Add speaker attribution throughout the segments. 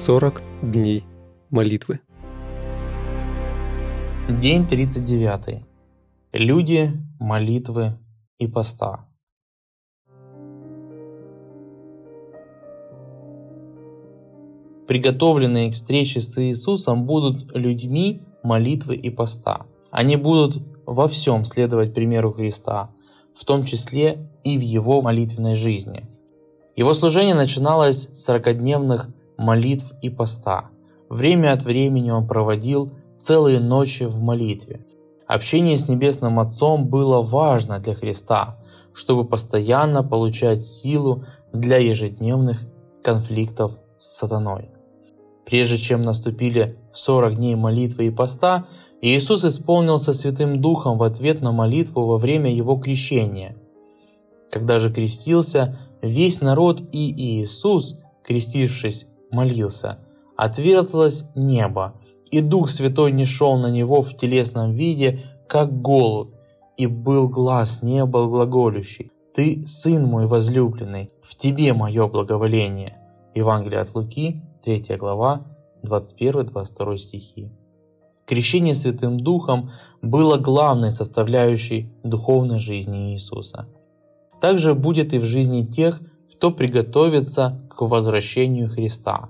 Speaker 1: 40 дней молитвы.
Speaker 2: День 39. Люди, молитвы и поста. Приготовленные к встрече с Иисусом будут людьми молитвы и поста. Они будут во всем следовать примеру Христа, в том числе и в его молитвенной жизни. Его служение начиналось с 40-дневных молитв и поста. Время от времени он проводил целые ночи в молитве. Общение с Небесным Отцом было важно для Христа, чтобы постоянно получать силу для ежедневных конфликтов с сатаной. Прежде чем наступили 40 дней молитвы и поста, Иисус исполнился Святым Духом в ответ на молитву во время Его крещения. Когда же крестился, весь народ и Иисус, крестившись, молился. Отверзлось небо, и Дух Святой не шел на него в телесном виде, как голубь, и был глаз неба глаголющий. «Ты, Сын мой возлюбленный, в Тебе мое благоволение». Евангелие от Луки, 3 глава, 21-22 стихи. Крещение Святым Духом было главной составляющей духовной жизни Иисуса. Также будет и в жизни тех, кто приготовится к возвращению Христа.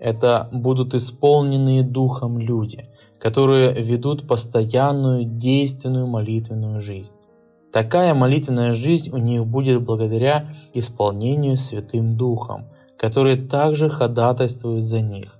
Speaker 2: Это будут исполненные Духом люди, которые ведут постоянную действенную молитвенную жизнь. Такая молитвенная жизнь у них будет благодаря исполнению Святым Духом, который также ходатайствует за них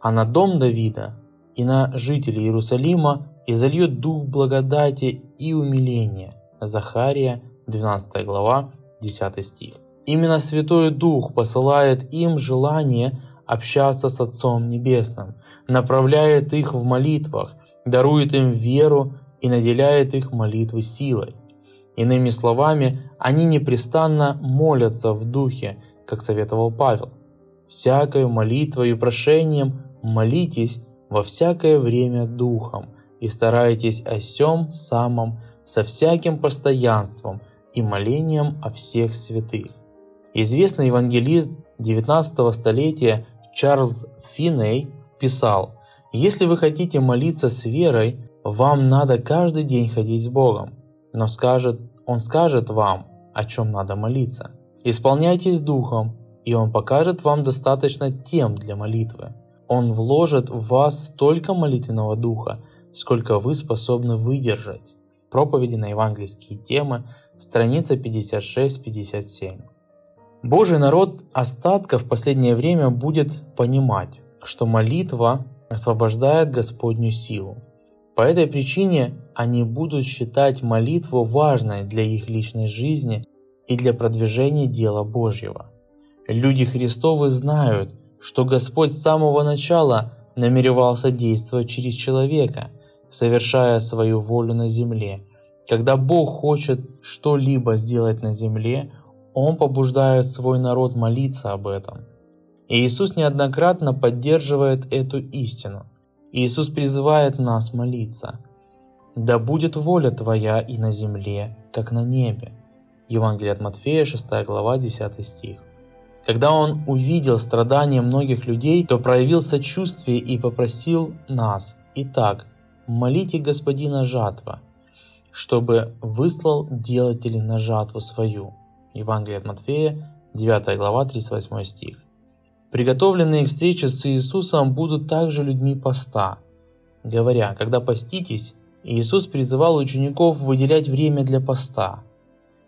Speaker 2: а на дом Давида и на жителей Иерусалима изольет дух благодати и умиления. Захария, 12 глава, 10 стих. Именно Святой Дух посылает им желание общаться с Отцом Небесным, направляет их в молитвах, дарует им веру и наделяет их молитвы силой. Иными словами, они непрестанно молятся в Духе, как советовал Павел. Всякою молитвой и прошением молитесь во всякое время духом и старайтесь о сем самом со всяким постоянством и молением о всех святых. Известный евангелист 19 столетия Чарльз Финней писал, «Если вы хотите молиться с верой, вам надо каждый день ходить с Богом, но скажет, Он скажет вам, о чем надо молиться. Исполняйтесь Духом, и Он покажет вам достаточно тем для молитвы. Он вложит в вас столько молитвенного духа, сколько вы способны выдержать. Проповеди на евангельские темы, страница 56-57. Божий народ остатка в последнее время будет понимать, что молитва освобождает Господню силу. По этой причине они будут считать молитву важной для их личной жизни и для продвижения дела Божьего. Люди Христовы знают, что Господь с самого начала намеревался действовать через человека, совершая свою волю на земле. Когда Бог хочет что-либо сделать на земле, Он побуждает свой народ молиться об этом. И Иисус неоднократно поддерживает эту истину. Иисус призывает нас молиться. «Да будет воля Твоя и на земле, как на небе». Евангелие от Матфея, 6 глава, 10 стих. Когда он увидел страдания многих людей, то проявил сочувствие и попросил нас, итак, молите господина жатва, чтобы выслал делателей на жатву свою. Евангелие от Матфея, 9 глава, 38 стих. Приготовленные к встрече с Иисусом будут также людьми поста. Говоря, когда поститесь, Иисус призывал учеников выделять время для поста.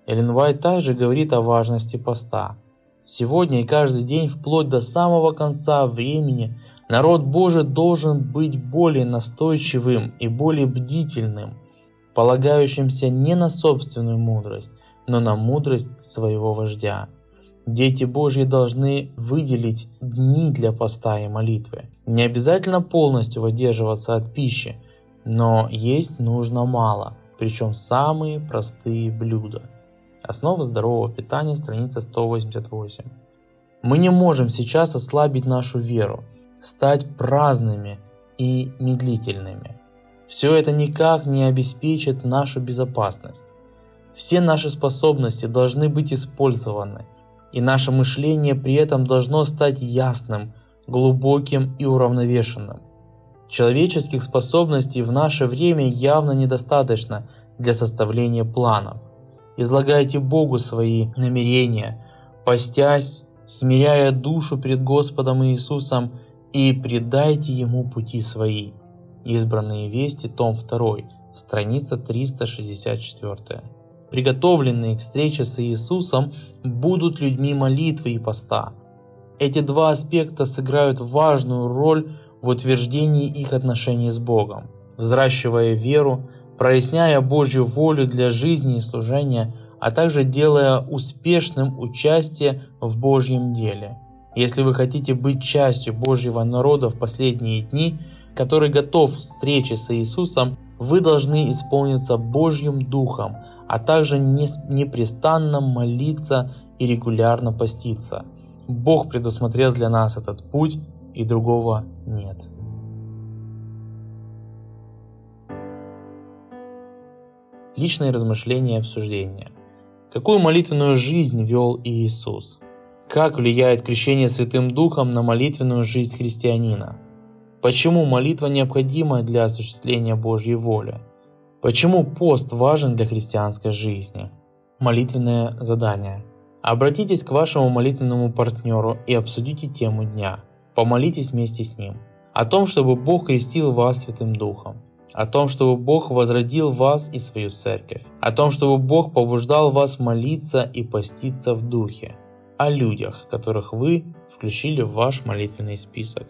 Speaker 2: Эллен Уайт также говорит о важности поста – Сегодня и каждый день, вплоть до самого конца времени, народ Божий должен быть более настойчивым и более бдительным, полагающимся не на собственную мудрость, но на мудрость своего вождя. Дети Божьи должны выделить дни для поста и молитвы. Не обязательно полностью выдерживаться от пищи, но есть нужно мало, причем самые простые блюда – Основа здорового питания, страница 188. Мы не можем сейчас ослабить нашу веру, стать праздными и медлительными. Все это никак не обеспечит нашу безопасность. Все наши способности должны быть использованы, и наше мышление при этом должно стать ясным, глубоким и уравновешенным. Человеческих способностей в наше время явно недостаточно для составления планов. Излагайте Богу свои намерения, постясь, смиряя душу пред Господом Иисусом и предайте Ему пути свои. Избранные вести, том 2, страница 364. Приготовленные к встрече с Иисусом будут людьми молитвы и поста. Эти два аспекта сыграют важную роль в утверждении их отношений с Богом, взращивая веру, проясняя Божью волю для жизни и служения, а также делая успешным участие в Божьем деле. Если вы хотите быть частью Божьего народа в последние дни, который готов к встрече с Иисусом, вы должны исполниться Божьим Духом, а также непрестанно молиться и регулярно поститься. Бог предусмотрел для нас этот путь, и другого нет. Личные размышления и обсуждения. Какую молитвенную жизнь вел Иисус? Как влияет крещение Святым Духом на молитвенную жизнь христианина? Почему молитва необходима для осуществления Божьей воли? Почему пост важен для христианской жизни? Молитвенное задание. Обратитесь к вашему молитвенному партнеру и обсудите тему дня. Помолитесь вместе с ним. О том, чтобы Бог крестил вас Святым Духом. О том, чтобы Бог возродил вас и свою церковь. О том, чтобы Бог побуждал вас молиться и поститься в Духе. О людях, которых вы включили в ваш молитвенный список.